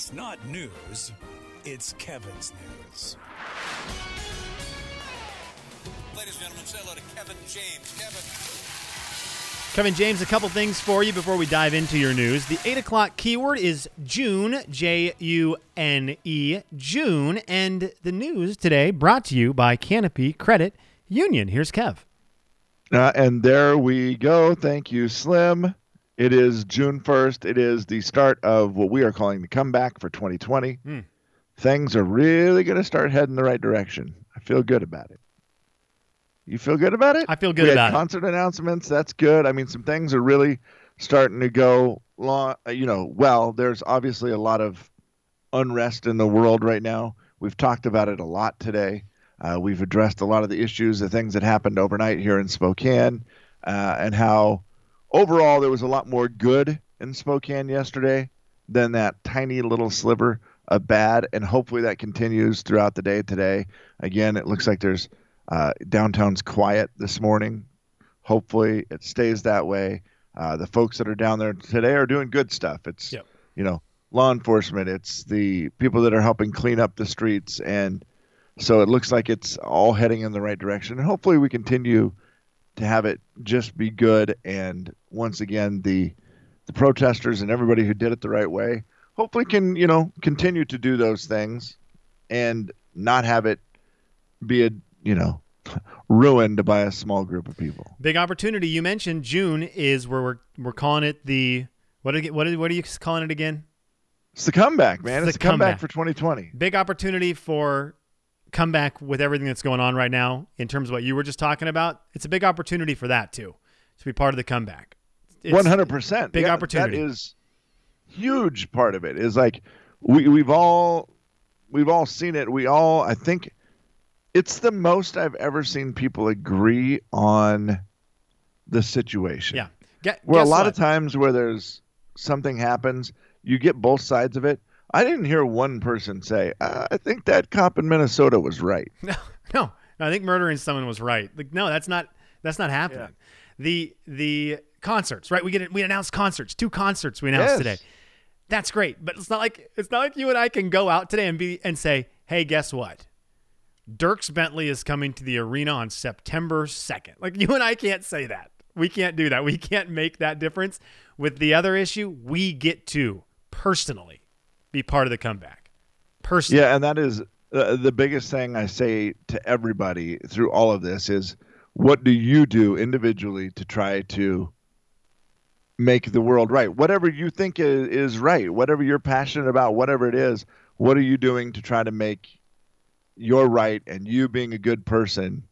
It's not news, it's Kevin's news. Ladies and gentlemen, say hello to Kevin James. Kevin. Kevin James, a couple things for you before we dive into your news. The 8 o'clock keyword is June, J U N E, June. And the news today brought to you by Canopy Credit Union. Here's Kev. Uh, and there we go. Thank you, Slim. It is June 1st. It is the start of what we are calling the comeback for 2020. Hmm. Things are really going to start heading the right direction. I feel good about it. You feel good about it? I feel good we about had it. concert announcements. That's good. I mean, some things are really starting to go long, you know, well. There's obviously a lot of unrest in the world right now. We've talked about it a lot today. Uh, we've addressed a lot of the issues, the things that happened overnight here in Spokane, uh, and how overall there was a lot more good in Spokane yesterday than that tiny little sliver of bad. And hopefully that continues throughout the day today. Again, it looks like there's uh, downtown's quiet this morning. Hopefully it stays that way. Uh, the folks that are down there today are doing good stuff. It's Yep. you know law enforcement. It's the people that are helping clean up the streets, and so it looks like it's all heading in the right direction. And hopefully we continue to have it just be good. And once again, the the protesters and everybody who did it the right way, hopefully can you know continue to do those things, and not have it be a you know ruined by a small group of people. Big opportunity. You mentioned June is where we're, we're calling it the, what, are- what, what are you calling it again? It's the comeback, man. It's It's, the the comeback, comeback. for 2020. Big opportunity for comeback with everything that's going on right now in terms of what you were just talking about. It's a big opportunity for that too, to be part of the comeback. One hundred percent. big opportunity. That is huge part of it. Is like we we've all we've all seen it. We all I think it's the most I've ever seen people agree on the situation. Yeah. Gu- Where a lot what? of times where there's something happens, you get both sides of it. I didn't hear one person say, uh, "I think that cop in Minnesota was right." No, no, no. I think murdering someone was right. Like, no, that's not. That's not happening. The the concerts, right? We get we announced concerts. Two concerts we announced Yes. today. That's great, but it's not like it's not like you and I can go out today and be and say, "Hey, guess what? Dierks Bentley is coming to the arena on September 2nd." Like you and I can't say that. We can't do that. We can't make that difference. With the other issue, we get to personally be part of the comeback. Personally. Yeah, and that is uh, the biggest thing I say to everybody through all of this is what do you do individually to try to make the world right? Whatever you think is, is right, whatever you're passionate about, whatever it is, what are you doing to try to make your right and you being a good person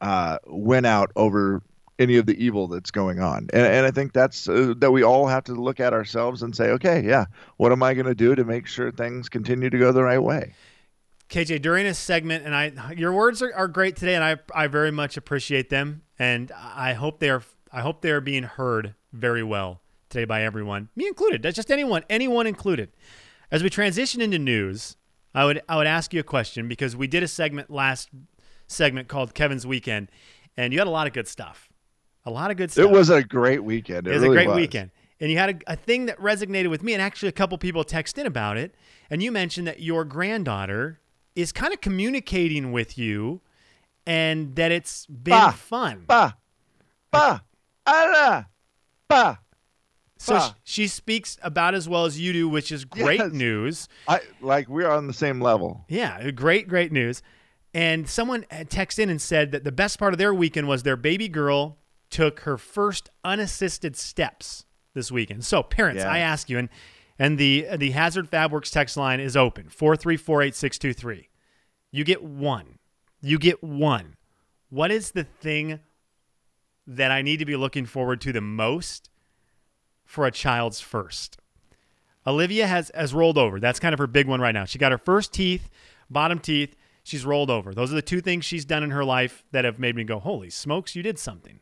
uh, win out over any of the evil that's going on? And, and I think that's uh, that we all have to look at ourselves and say, okay, yeah, what am I going to do to make sure things continue to go the right way? KJ, during this segment, and I, your words are, are great today, and I, I very much appreciate them, and I hope they are, I hope they are being heard very well today by everyone, me included. That's just anyone, anyone included. As we transition into news, I would, I would ask you a question because we did a segment last segment called Kevin's Weekend, and you had a lot of good stuff, a lot of good stuff. It was a great weekend. It, It was really a great was. weekend. And you had a, a thing that resonated with me, and actually a couple people text in about it. And you mentioned that your granddaughter is kind of communicating with you and that it's been fun. Ba, ba, ala, ba. so bah. she speaks about as well as you do, which is great Yes. news. I like we're on the same level. Yeah, great, great news. And someone had texted in and said that the best part of their weekend was their baby girl took her first unassisted steps this weekend. So, parents, Yeah. I ask you, and and the the Hazard FabWorks text line is open four three four eight six two three. You get one. You get one. What is the thing that I need to be looking forward to the most for a child's first? Olivia has has rolled over. That's kind of her big one right now. She got her first teeth, bottom teeth. She's rolled over. Those are the two things she's done in her life that have made me go, "Holy smokes, you did something."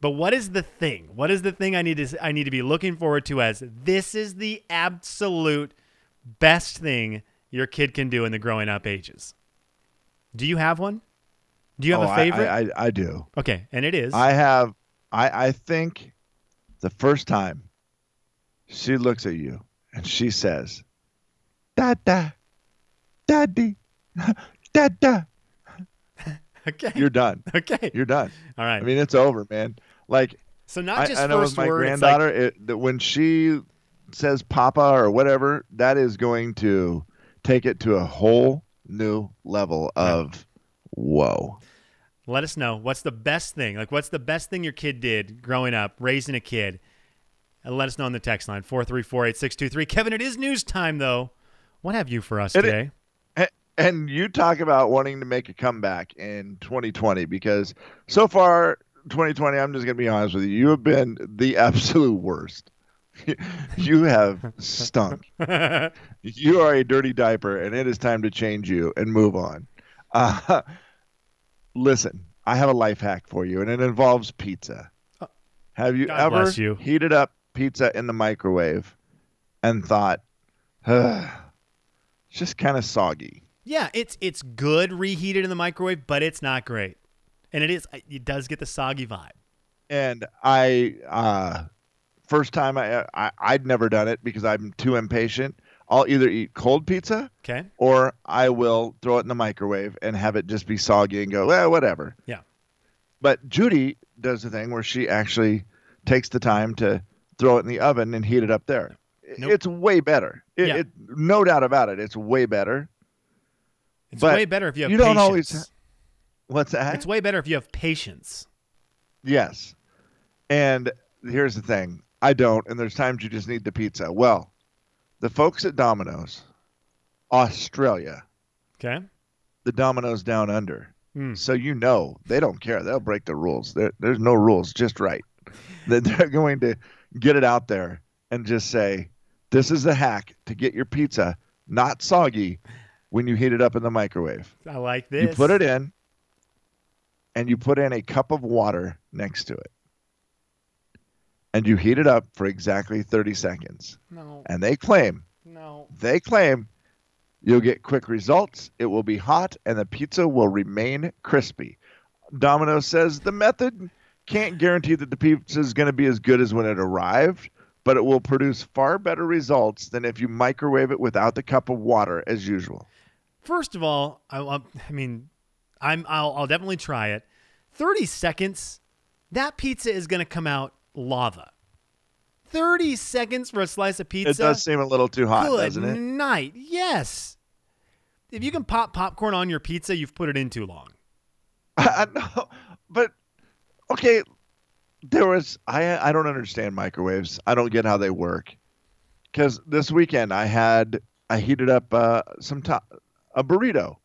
But what is the thing? What is the thing I need to I need to be looking forward to as this is the absolute best thing your kid can do in the growing up ages? Do you have one? Do you have Oh, a favorite? I, I, I do. okay, and it is. I have. I I think the first time she looks at you and she says, Dada, daddy, dada. Okay. You're done. okay. You're done. All right. I mean, it's over, man. Like so not I, just I know first with my word. it's like- granddaughter, it, that when she says "papa" or whatever, that is going to take it to a whole new level of whoa. let us know what's the best thing. Like, what's the best thing your kid did growing up, raising a kid? And let us know on the text line four three four eight six two three. Kevin, it is news time though. What have you for us today? And you talk about wanting to make a comeback in 2020 because so far 2020, I'm just going to be honest with you, you have been the absolute worst. you have stunk. you are a dirty diaper, and it is time to change you and move on. Uh, listen, I have a life hack for you, and it involves pizza. Have you Uh, God ever you. heated up pizza in the microwave and thought, "Ugh, it's just kind of soggy? yeah, it's it's good reheated in the microwave, but it's not great, and it is it does get the soggy vibe. And I, uh, first time I, I, I'd never done it because I'm too impatient. I'll either eat cold pizza Okay. or I will throw it in the microwave and have it just be soggy and go, well, whatever. Yeah. But Judy does the thing where she actually takes the time to throw it in the oven and heat it up there. Nope. It's way better. It, Yeah. it, no doubt about it. It's way better. It's But way better if you have you don't patience. always- What's that? It's way better if you have patience. Yes. And here's the thing I don't, and there's times you just need the pizza. Well, the folks at Domino's, Australia, Okay. the Domino's down under. Hmm. So you know they don't care. They'll break the rules. There, there's no rules, just right. That they're going to get it out there and just say, this is the hack to get your pizza not soggy when you heat it up in the microwave. I like this. You put it in, and you put in a cup of water next to it. And you heat it up for exactly 30 seconds. No, And they claim, no. they claim you'll get quick results, it will be hot, and the pizza will remain crispy. Domino's says the method can't guarantee that the pizza is going to be as good as when it arrived, but it will produce far better results than if you microwave it without the cup of water as usual. First of all, I, I I mean, I'm I'll, I'll definitely try it. Thirty seconds, that pizza is gonna come out lava. Thirty seconds for a slice of pizza. It does seem a little too hot, Good doesn't it? night. Yes. If you can pop popcorn on your pizza, you've put it in too long. I know, but okay. There was I I don't understand microwaves. I don't get how they work. Because this weekend I had I heated up uh, some to- a burrito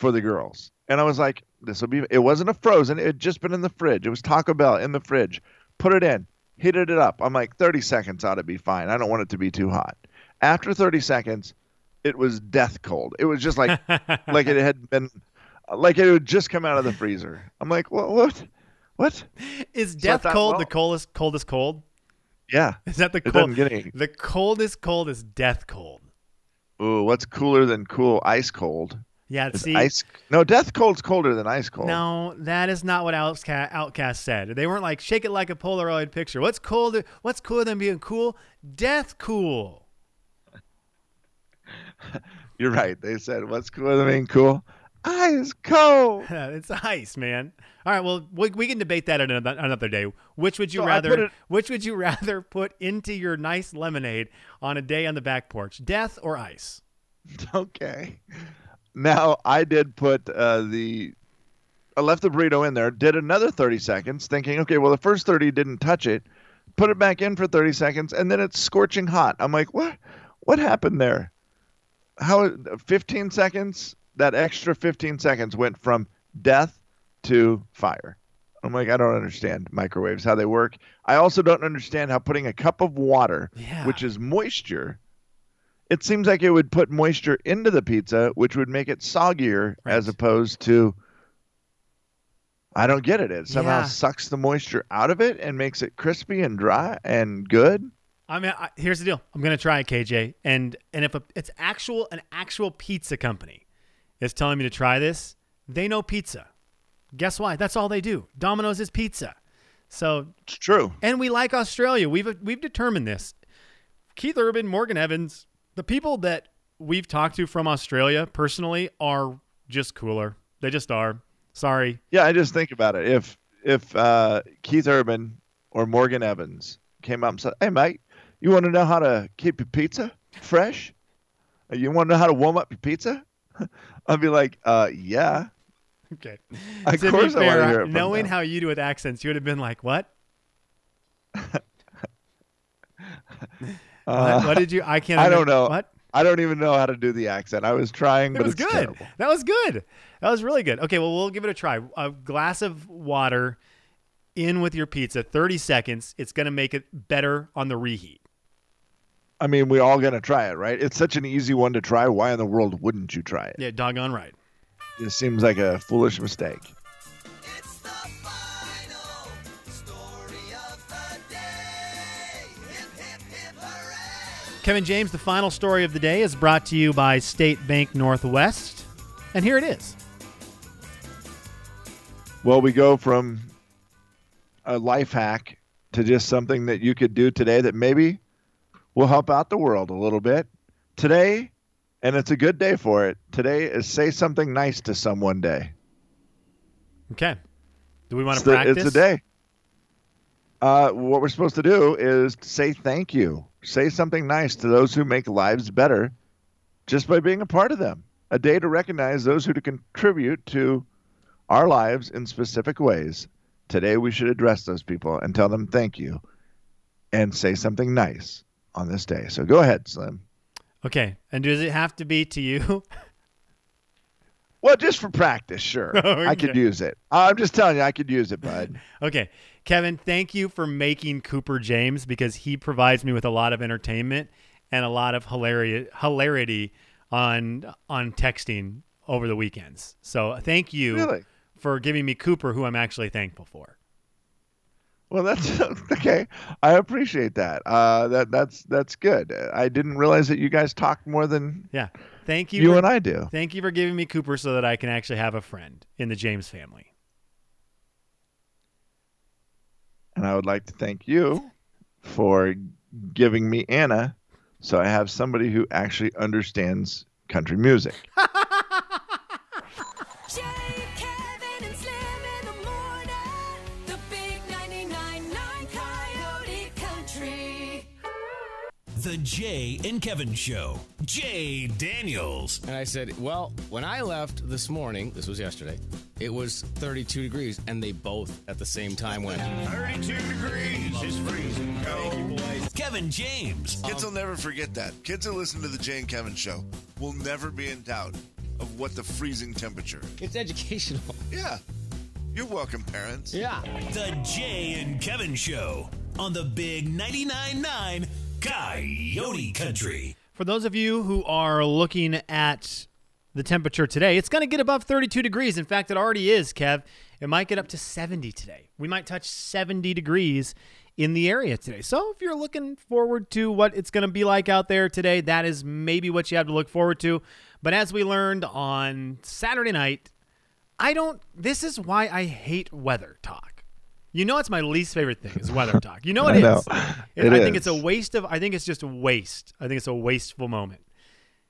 for the girls, and I was like, this will be. It wasn't a frozen. It had just been in the fridge. It was Taco Bell in the fridge. Put it in, heated it up. I'm like, 30 seconds ought to be fine. I don't want it to be too hot. After 30 seconds, it was death cold. It was just like like it had been like it had just come out of the freezer. I'm like, what? What? What? Is So death thought, cold well- the coldest coldest cold? Yeah. Is that the cold? The coldest cold is death cold. Ooh, what's cooler than cool? Ice cold. Yeah, see, ice? No, death cold's colder than ice cold. No, that is not what OutKast, OutKast said. They weren't like shake it like a Polaroid picture. What's colder? What's cooler than being cool? Death cool. You're right. They said, what's cooler than being cool? Ice cold. it's ice, man. All right, well, we, we can debate that another, another day. Which would you So rather? it- which would you rather put into your nice lemonade on a day on the back porch? Death or ice? okay. Now I did put uh, the. I left the burrito in there. Did another 30 seconds, thinking, okay, well the first 30 didn't touch it. Put it back in for 30 seconds, and then it's scorching hot. I'm like, what? What happened there? How? 15 seconds. That extra 15 seconds went from death to fire. I'm like, I don't understand microwaves, how they work. I also don't understand how putting a cup of water, Yeah. which is moisture, it seems like it would put moisture into the pizza, which would make it soggier Right. as opposed to. I don't get it. It somehow Yeah. sucks the moisture out of it and makes it crispy and dry and good. I mean, I, here's the deal. I'm gonna try it, KJ, and and if a, it's actual an actual pizza company is telling me to try this, they know pizza. Guess why? That's all they do. Domino's is pizza. So, It's true. and we like Australia. We've we've determined this. Keith Urban, Morgan Evans, the people that we've talked to from Australia personally are just cooler. They just are. Sorry. Yeah, I just think about it. If if uh, Keith Urban or Morgan Evans came up and said, "Hey, mate, you want to know how to keep your pizza fresh? You want to know how to warm up your pizza?" I'd be like, "Uh, yeah." Okay. Of to course be I wanna hear it knowing how you do with accents, you would have been like, "What? Uh, what, what did you? I can't. I don't know. What? I don't even know how to do the accent. I was trying, It but was it's good. terrible. That was good. That was really good. Okay, well, we'll give it a try. A glass of water in with your pizza, 30 seconds. It's going to make it better on the reheat. I mean, we're all gonna try it, right? It's such an easy one to try. Why in the world wouldn't you try it? Yeah, doggone right. It seems like a foolish mistake. Kevin James, the final story of the day is brought to you by State Bank Northwest. And here it is. Well, we go from a life hack to just something that you could do today that maybe will help out the world a little bit. Today, and it's a good day for it. Today is say something nice to someone day. Okay. Do we want It's, to the, practice? it's a day. Uh, what we're supposed to do is say thank you. Say something nice to those who make lives better just by being a part of them. A day to recognize those who contribute to our lives in specific ways. Today, we should address those people and tell them thank you and say something nice on this day. So go ahead, Slim. Okay. And does it have to be to you? Well, just for practice, sure. I could use it. I'm just telling you, I could use it, bud. Okay. Kevin, thank you for making Cooper James because he provides me with a lot of entertainment and a lot of hilarity hilarity on on texting over the weekends. So thank you Really? for giving me Cooper, who I'm actually thankful for. Well, that's okay. I appreciate that. Uh, that that's that's good. I didn't realize that you guys talk more than Yeah. Thank you. you for, and I do. Thank you for giving me Cooper so that I can actually have a friend in the James family. And I would like to thank you for giving me Anna, so I have somebody who actually understands country music. The Jay and Kevin Show. Jay Daniels. And I said, Well, when I left this morning, this was yesterday, it was 32 degrees, and they both at the same time went, 32 degrees is freezing cold. Kevin James. Kids will never forget that. Kids who listen to the Jay and Kevin show will never be in doubt of what the freezing temperature. is. It's educational. Yeah. You're welcome, parents. Yeah. The Jay and Kevin Show on the big 99.9 9 Coyote Country. For those of you who are looking at the temperature today, it's going to get above 32 degrees. In fact, it already is, Kev. It might get up to 70 today. We might touch 70 degrees in the area today. So if you're looking forward to what it's going to be like out there today, that is maybe what you have to look forward to. But as we learned on Saturday night, I don't. This is why I hate weather talk. You know, it's my least favorite thing is weather talk. You know it I is. It- It I think it's a waste of. I think it's just a waste. I think it's a wasteful moment.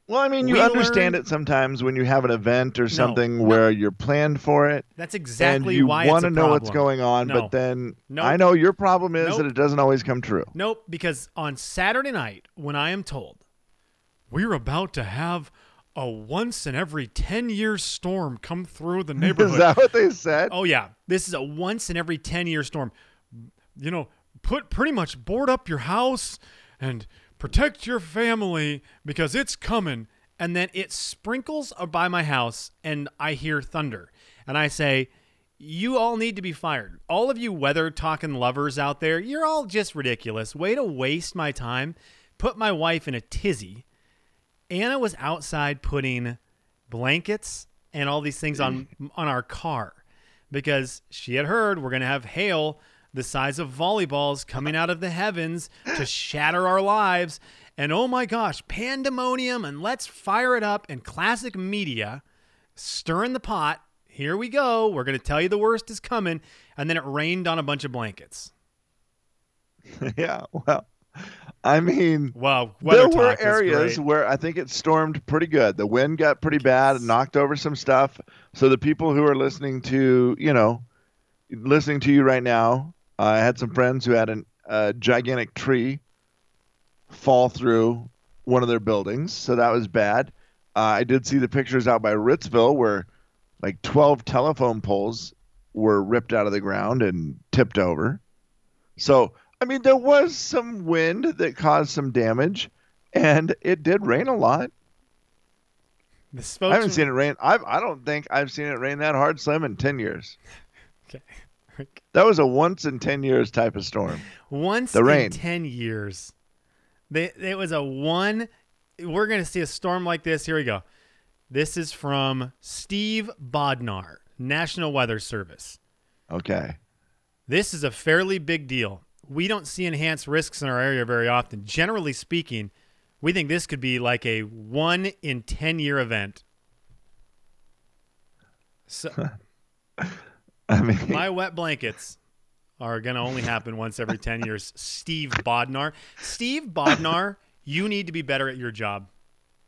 Well, I mean, you We understand learned- it sometimes when you have an event or something where you're planned for it. That's exactly and you why want to know what's going on, No. but then Nope. I know your problem is Nope. that it doesn't always come true. Nope, because on Saturday night, when I am told we're about to have a once in every 10 years storm come through the neighborhood. Is that what they said? oh, yeah. This is a once in every 10 year storm. You know, put pretty much board up your house and protect your family because it's coming. And then it sprinkles by my house and I hear thunder. And I say, you all need to be fired. All of you weather talking lovers out there, you're all just ridiculous. Way to waste my time. Put my wife in a tizzy. Anna was outside putting blankets and all these things on on our car because she had heard we're going to have hail the size of volleyballs coming out of the heavens to shatter our lives. And oh my gosh pandemonium and let's fire it up and classic media stirring the pot. Here we go. We're going to tell you the worst is coming. And then it rained on a bunch of blankets. Yeah. Well, I mean, wow, there were areas where I think it stormed pretty good. The wind got pretty bad and knocked over some stuff. So the people who are listening to, you know, listening to you right now, I had some friends who had an- a gigantic tree fall through one of their buildings. So that was bad. Uh, I did see the pictures out by Ritzville where like 12 telephone poles were ripped out of the ground and tipped over. So, I mean, there was some wind that caused some damage, and it did rain a lot. The I haven't seen it rain. I've, I don't think I've seen it rain that hard, Slim, in 10 years. Okay. That was a once in 10 years type of storm. Once The in rain. 10 years. They, it was a one. We're going to see a storm like this. Here we go. This is from Steve Bodnar, National Weather Service. Okay. This is a fairly big deal. We don't see enhanced risks in our area very often. Generally speaking, we think this could be like a one in 10 year event. So, I mean, my wet blankets are going to only happen once every 10 years. Steve Bodnar. Steve Bodnar, you need to be better at your job.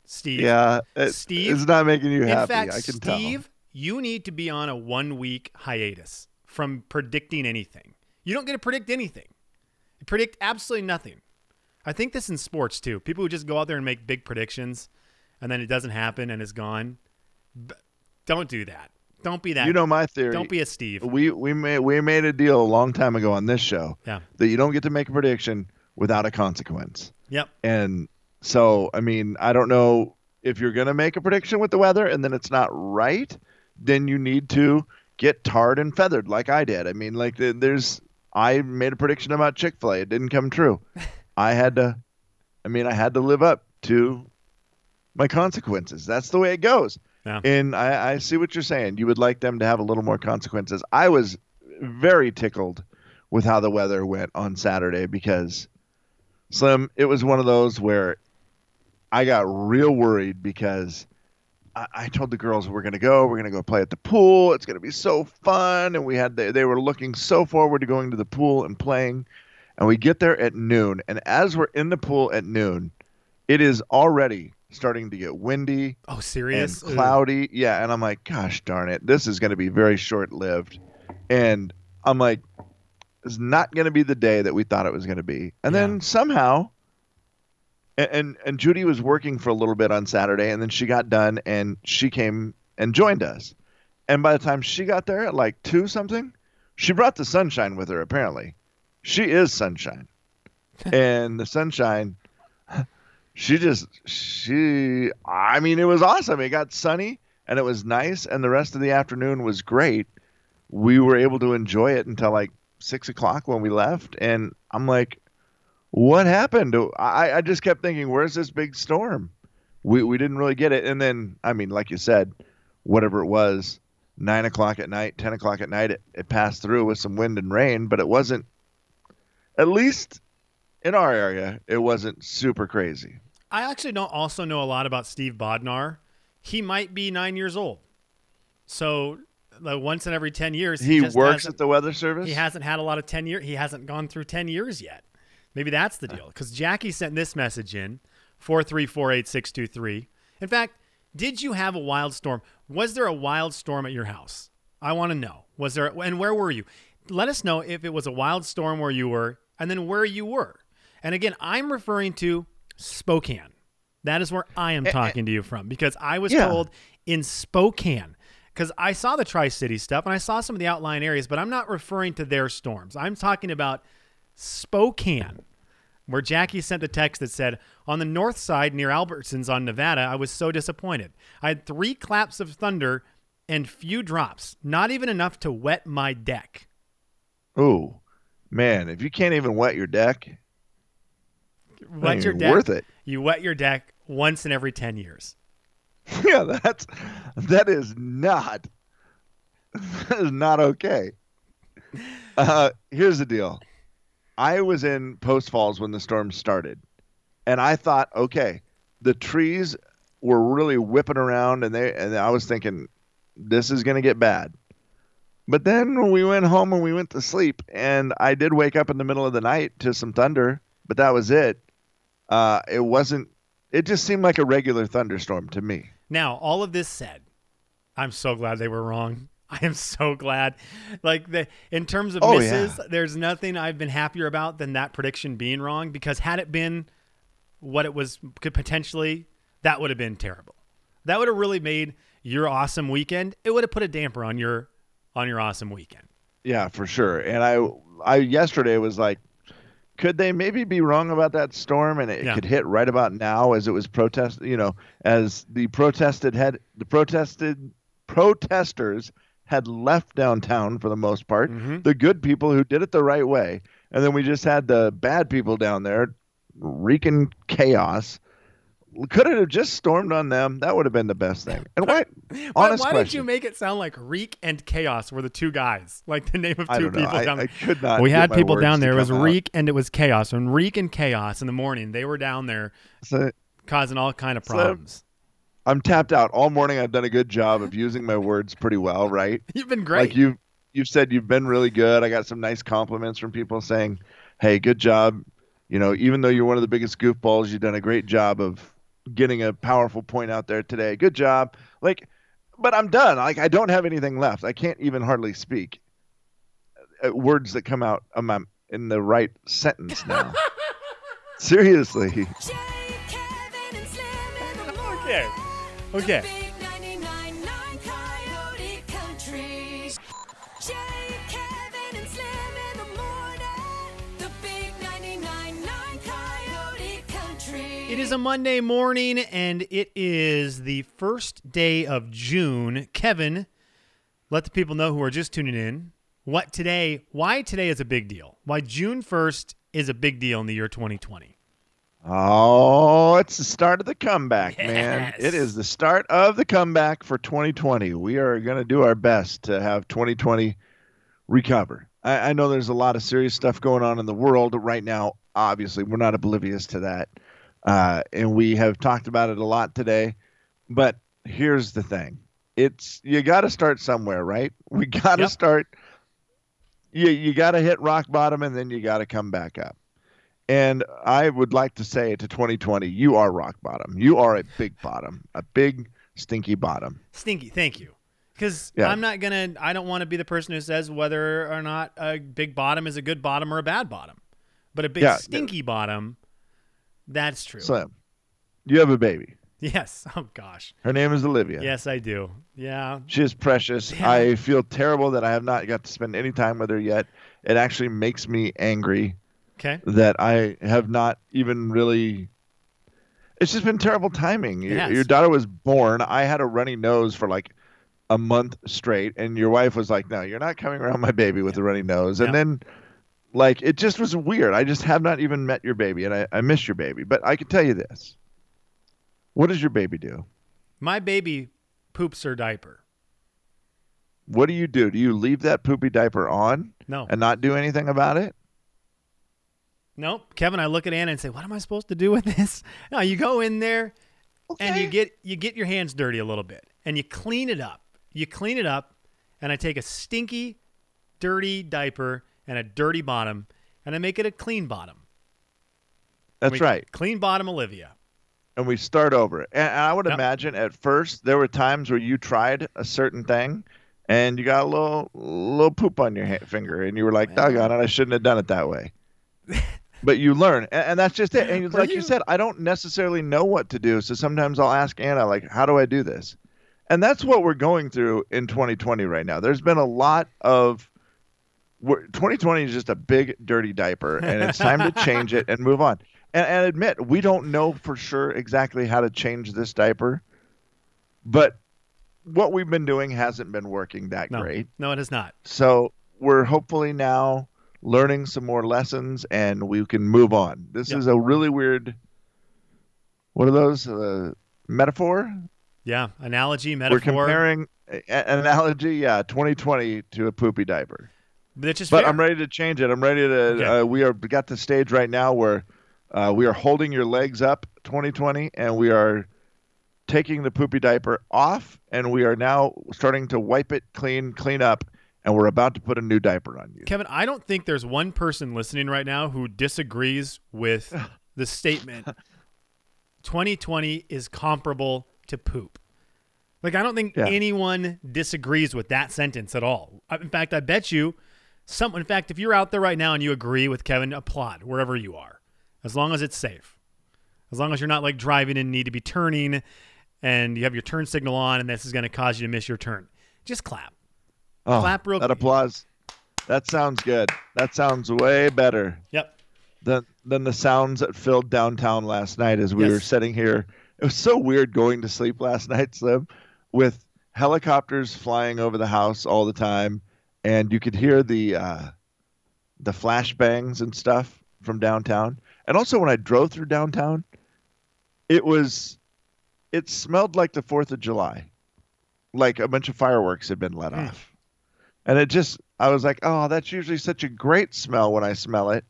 Steve. yeah, it, Steve, it's not making you In happy. fact, I can Steve, you need to be on a one week hiatus from predicting anything. You don't get to predict anything. Predict absolutely nothing. I think this in sports too. People who just go out there and make big predictions and then it doesn't happen and it's gone. B- don't do that. Don't be that. You know my theory. don't be a Steve. we we made we made a deal a long time ago on this show Yeah. that you don't get to make a prediction without a consequence. Yep. And so, I mean, I don't know if you're going to make a prediction with the weather and then it's not right, then you need to get tarred and feathered like I did. I mean, like the- there's I made a prediction about Chick-fil-A, it didn't come true. I had to I mean, I had to live up to my consequences. That's the way it goes. Yeah. And I, I see what you're saying. You would like them to have a little more consequences. I was very tickled with how the weather went on Saturday because Slim, it was one of those where I got real worried because I, I told the girls we're gonna go, we're gonna go play at the pool. It's gonna be so fun, and we had they, they were looking so forward to going to the pool and playing. And we get there at noon, and as we're in the pool at noon, it is already starting to get windy Oh, and serious? Ugh. cloudy. Yeah, and I'm like, gosh darn it, this is going to be very short lived. And I'm like, it's not going to be the day that we thought it was going to be. And Yeah. then somehow, and, and and Judy was working for a little bit on Saturday, and then she got done, and she came and joined us. And by the time she got there at like two something, she brought the sunshine with her. Apparently, she is sunshine, and the sunshine she just she i mean it was awesome it got sunny and it was nice and the rest of the afternoon was great we were able to enjoy it until like six o'clock when we left and i'm like what happened i i just kept thinking where's this big storm we we didn't really get it and then i mean like you said whatever it was nine o'clock at night ten o'clock at night it, it passed through with some wind and rain but it wasn't at least in our area it wasn't super crazy I actually don't also know a lot about Steve Bodnar. He might be nine years old. So like once in every 10 years, he just works at the weather service He hasn't had a lot of 10 year. He hasn't gone through 10 years yet. Maybe that's the deal. Because Jackie sent this message in 4348623. In fact, did you have a wild storm? Was there a wild storm at your house? I want to know. Was there, and where were you? Let us know if it was a wild storm where you were and then where you were. And again, I'm referring to Spokane. That is where I am talking to you from because I was Yeah. told in Spokane because I saw the Tri City stuff and I saw some of the outlying areas, but I'm not referring to their storms. I'm talking about Spokane, where Jackie sent the text that said, On the north side near Albertsons on Nevada, I was so disappointed. I had three claps of thunder and few drops, not even enough to wet my deck. Ooh, man, if you can't even wet your deck, Wet your deck. worth it. You wet your deck once in every 10 years. yeah, that's that is not that is not okay. Uh, here's the deal. I was in Post Falls when the storm started, and I thought, okay, the trees were really whipping around, and they and I was thinking, this is gonna get bad. But then we went home and we went to sleep, and I did wake up in the middle of the night to some thunder, but that was it. Uh, it wasn't. It just seemed like a regular thunderstorm to me. Now, all of this said, I'm so glad they were wrong. I am so glad. Like the in terms of Oh, misses, yeah. there's nothing I've been happier about than that prediction being wrong because had it been what it was could potentially, that would have been terrible. That would have really made your awesome weekend. It would have put a damper on your on your awesome weekend. Yeah, for sure. And I, I yesterday was like, could they maybe be wrong about that storm and it Yeah. could hit right about now as it was protest, you know, as the protested had the protested protesters had left downtown for the most part. Mhm. The good people who did it the right way, and then we just had the bad people down there wreaking chaos. Could it have just stormed on them? That would have been the best thing. And why? Why, honest why did question. you make it sound like Reek and Chaos were the two guys? Like the name of two I don't know. people I, down I could not. we had people down there. It was out. Reek and it was Chaos. And Reek and Chaos in the morning, they were down there So, causing all kind of So- problems. I'm tapped out all morning. I've done a good job of using my words pretty well, right? You've been great. Like you, you've said you've been really good. I got some nice compliments from people saying, "Hey, good job." You know, even though you're one of the biggest goofballs, you've done a great job of getting a powerful point out there today. Good job. Like, but I'm done. Like, I don't have anything left. I can't even hardly speak uh, words that come out of my, in the right sentence now. Seriously. Jay, Kevin, and Slim in the. Okay. Okay. The big 99.9 Coyote Country. Jay, Kevin, and Slim in the morning. The big 99.9 Coyote Country. It is a Monday morning and it is the first day of June. Kevin, let the people know who are just tuning in what today, why today is a big deal. Why June 1st is a big deal in the year 2020. Oh, it's the start of the comeback, man. It is the start of the comeback for 2020. We are going to do our best to have 2020 recover. I, I know there's a lot of serious stuff going on in the world right now. Obviously, we're not oblivious to that. Uh, and we have talked about it a lot today. But here's the thing it's you got to start somewhere, right? We got to Yep. start. You, you got to hit rock bottom and then you got to come back up. And I would like to say to 2020, you are rock bottom. You are a big bottom, a big stinky bottom. Stinky, thank you. Because Yeah. I'm not going to, I don't want to be the person who says whether or not a big bottom is a good bottom or a bad bottom. But a big Yeah. stinky bottom, that's true. Slim, you have a baby. yes. Oh, gosh. Her name is Olivia. Yes, I do. Yeah. She is precious. Yeah. I feel terrible that I have not got to spend any time with her yet. It actually makes me angry Okay. that I have not even really. It's just been terrible timing. Your, your daughter was born. I had a runny nose for like a month straight, and your wife was like, "No, you're not coming around my baby with a runny nose." And then, like, it just was weird. I just have not even met your baby, and I, I miss your baby. But I can tell you this: what does your baby do? My baby poops her diaper. What do you do? Do you leave that poopy diaper on No. and not do anything about it? Nope. Kevin, I look at Anna and say, "What am I supposed to do with this?" No, you go in there and you get you get your hands dirty a little bit and you clean it up. You clean it up, and I take a stinky, dirty diaper and a dirty bottom, and I make it a clean bottom. That's right. Clean bottom, Olivia. and we start over. And, I would Yep. imagine at first there were times where you tried a certain thing and you got a little little poop on your ha- finger and you were like, "Doggone it, I shouldn't have done it that way." but you learn, and, and that's just it. And Were like you... you- said, I don't necessarily know what to do, so sometimes I'll ask Anna, like, "How do I do this?" And that's what we're going through in 2020 right now. There's been a lot of we're, 2020 is just a big dirty diaper, and it's time to change it and move on. And, and admit we don't know for sure exactly how to change this diaper, but what we've been doing hasn't been working that No, great. no, it has not. So we're hopefully now learning some more lessons, and we can move on. This is a really weird. What are those? Uh, metaphor? Yeah, analogy, metaphor. We're comparing a- analogy, yeah, 2020 to a poopy diaper. but it's just But fair. I'm ready to change it. I'm ready to. Okay. Uh, we are got the stage right now where uh, we are holding your legs up, 2020, and we are taking the poopy diaper off, and we are now starting to wipe it clean, clean up, and we're about to put a new diaper on you. Kevin, I don't think there's one person listening right now who disagrees with the statement 2020 is comparable to poop. Like, I don't think Yeah. anyone disagrees with that sentence at all. In fact, I bet you some, in fact, if you're out there right now and you agree with Kevin, applaud wherever you are, as long as it's safe. As long as you're not like driving and need to be turning and you have your turn signal on and this is going to cause you to miss your turn. Just clap. Oh, Clap real that quick. applause. That sounds good. That sounds way better Yep. than than the sounds that filled downtown last night as we Yes. were sitting here. It was so weird going to sleep last night, Slim, with helicopters flying over the house all the time, and you could hear the uh, the flashbangs and stuff from downtown. And also, when I drove through downtown, it was it smelled like the Fourth of July, like a bunch of fireworks had been let Mm. off. And it just, I was like, oh, that's usually such a great smell when I smell it.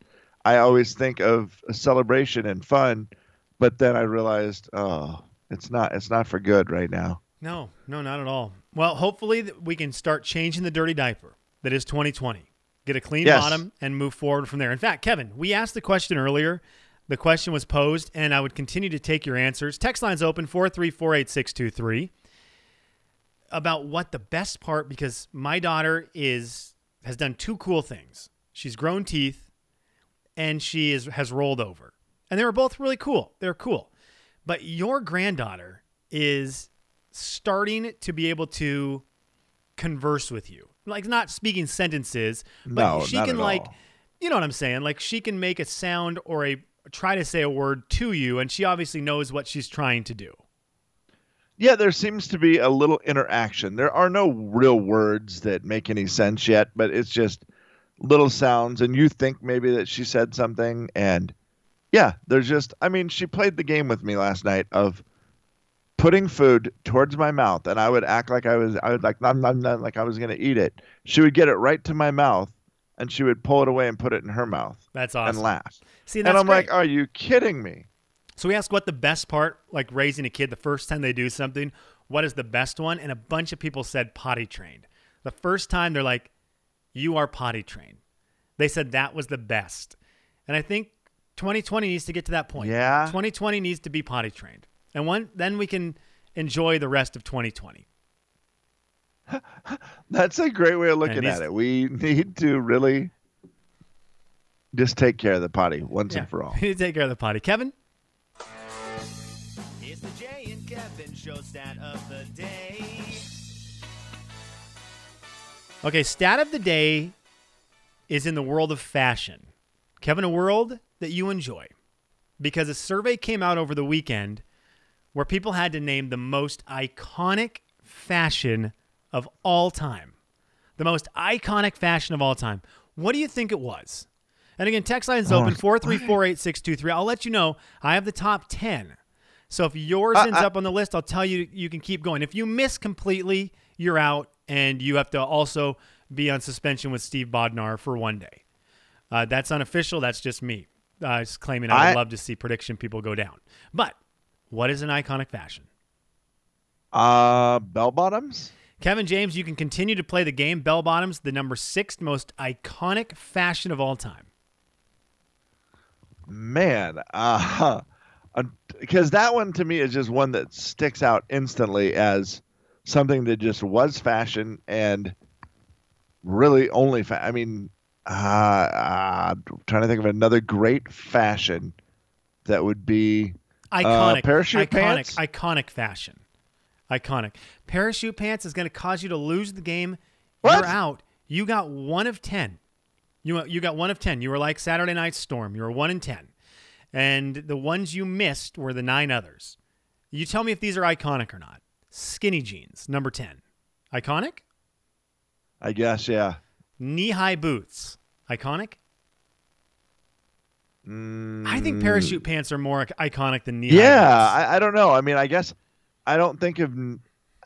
I always think of a celebration and fun, but then I realized, oh, it's not, it's not for good right now. No, no, not at all. Well, hopefully we can start changing the dirty diaper that is 2020. Get a clean Yes. bottom and move forward from there. In fact, Kevin, we asked the question earlier. The question was posed, and I would continue to take your answers. Text line's open 4348623 about what the best part because my daughter is has done two cool things. She's grown teeth and she is has rolled over. And they were both really cool. They're cool. But your granddaughter is starting to be able to converse with you. Like not speaking sentences, but No, she can like all. you know what I'm saying? Like she can make a sound or a try to say a word to you and she obviously knows what she's trying to do. Yeah, there seems to be a little interaction. There are no real words that make any sense yet, but it's just little sounds. And you think maybe that she said something. And yeah, there's just, I mean, she played the game with me last night of putting food towards my mouth. And I would act like I was, I would like, nom, nom, nom, like I was going to eat it. She would get it right to my mouth and she would pull it away and put it in her mouth That's awesome. and laugh. See, and I'm great. like, are you kidding me? So we ask what the best part, like raising a kid, the first time they do something, what is the best one? And a bunch of people said potty trained. The first time they're like, you are potty trained. They said that was the best. And I think 2020 needs to get to that point. Yeah. 2020 needs to be potty trained. And one, then we can enjoy the rest of 2020. That's a great way of looking at it. We need to really just take care of the potty once and for all. We need to take care of the potty. Kevin? Show stat of the day. Okay, stat of the day is in the world of fashion. Kevin, a world that you enjoy. Because a survey came out over the weekend where people had to name the most iconic fashion of all time. The most iconic fashion of all time. What do you think it was? And again, text line is oh. open 4348623. I'll let you know. I have the top 10. So if yours ends up on the list, I'll tell you you can keep going. If you miss completely, you're out and you have to also be on suspension with Steve Bodnar for one day. Uh, that's unofficial. That's just me. Uh, just claiming I would love to see prediction people go down. But what is an iconic fashion? Uh, bell bottoms? Kevin James, you can continue to play the game. Bell bottoms, the number six most iconic fashion of all time. Man, uh, because that one to me is just one that sticks out instantly as something that just was fashion and really only. Fa- I mean, uh, uh, trying to think of another great fashion that would be Iconic. parachute iconic, pants? Iconic fashion. Iconic. Parachute pants is going to cause you to lose the game. What? You're out. You got one of 10. You, you got one of 10. You were like Saturday Night Storm. You were one in 10. And the ones you missed were the nine others. You tell me if these are iconic or not. Skinny jeans, number 10. Iconic? I guess, yeah. Knee high boots. Iconic? Mm, I think parachute pants are more iconic than knee high Yeah, boots. I, I don't know. I mean, I guess I don't think of, and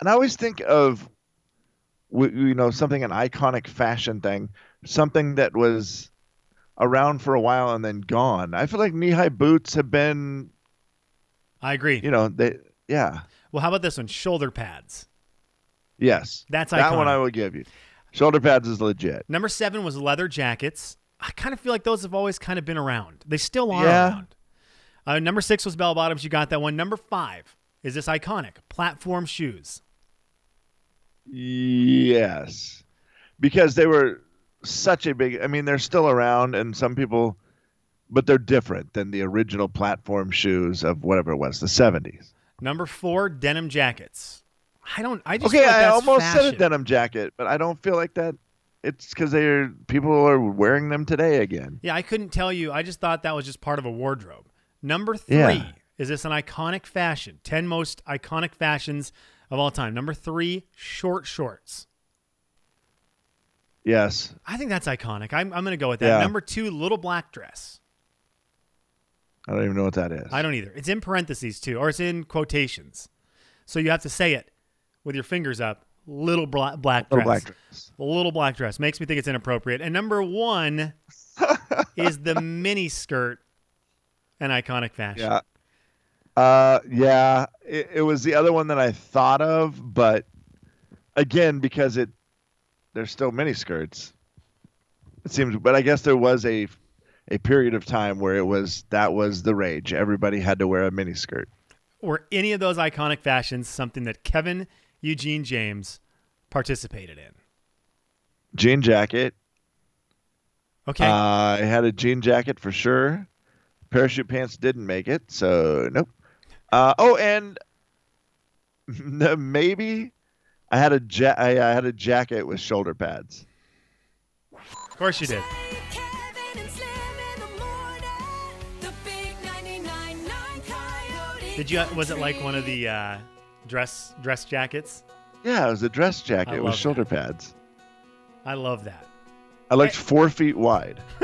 I always think of, you know, something an iconic fashion thing, something that was around for a while and then gone. I feel like knee-high boots have been, I agree. you know, they, yeah, Well, how about this one? Shoulder pads. yes, That's that one iconic. I will give you. Shoulder pads is legit. Number seven was leather jackets. I kind of feel like those have always kind of been around. They still are Yeah. around. Uh, number six was bell bottoms. You got that one. Number five is this iconic platform shoes. Yes, because they were such a big. I mean, they're still around, and some people, but they're different than the original platform shoes of whatever it was, the seventies. Number four, denim jackets. I don't. I just Okay, like I almost said a denim jacket, but I don't feel like that. It's because they're people are wearing them today again. Yeah, I couldn't tell you. I just thought that was just part of a wardrobe. Number three Yeah. is this an iconic fashion? Ten most iconic fashions of all time. Number three, short shorts. Yes, I think that's iconic. I'm, I'm going to go with that. Yeah. Number two, little black dress. I don't even know what that is. I don't either. It's in parentheses too, or it's in quotations. So you have to say it with your fingers up. Little black, black Little dress. black dress. Little black dress makes me think it's inappropriate. And number one is the mini skirt, an iconic fashion. Yeah. Uh, yeah. It, it was the other one that I thought of, but again, because it there's still mini skirts. It seems, but I guess there was a a period of time where it was that was the rage. Everybody had to wear a mini skirt. Were any of those iconic fashions something that Kevin Eugene James participated in? Jean jacket. Okay. Uh, I had a jean jacket for sure. Parachute pants didn't make it, so nope. Uh, oh, and maybe I had a ja- I, I had a jacket with shoulder pads. of course you did. Kevin and Slim in the morning. The big 99.9 Coyote Did you? Was it like one of the uh, dress dress jackets? Yeah, it was a dress jacket with love shoulder pads. I love that. I looked four feet wide.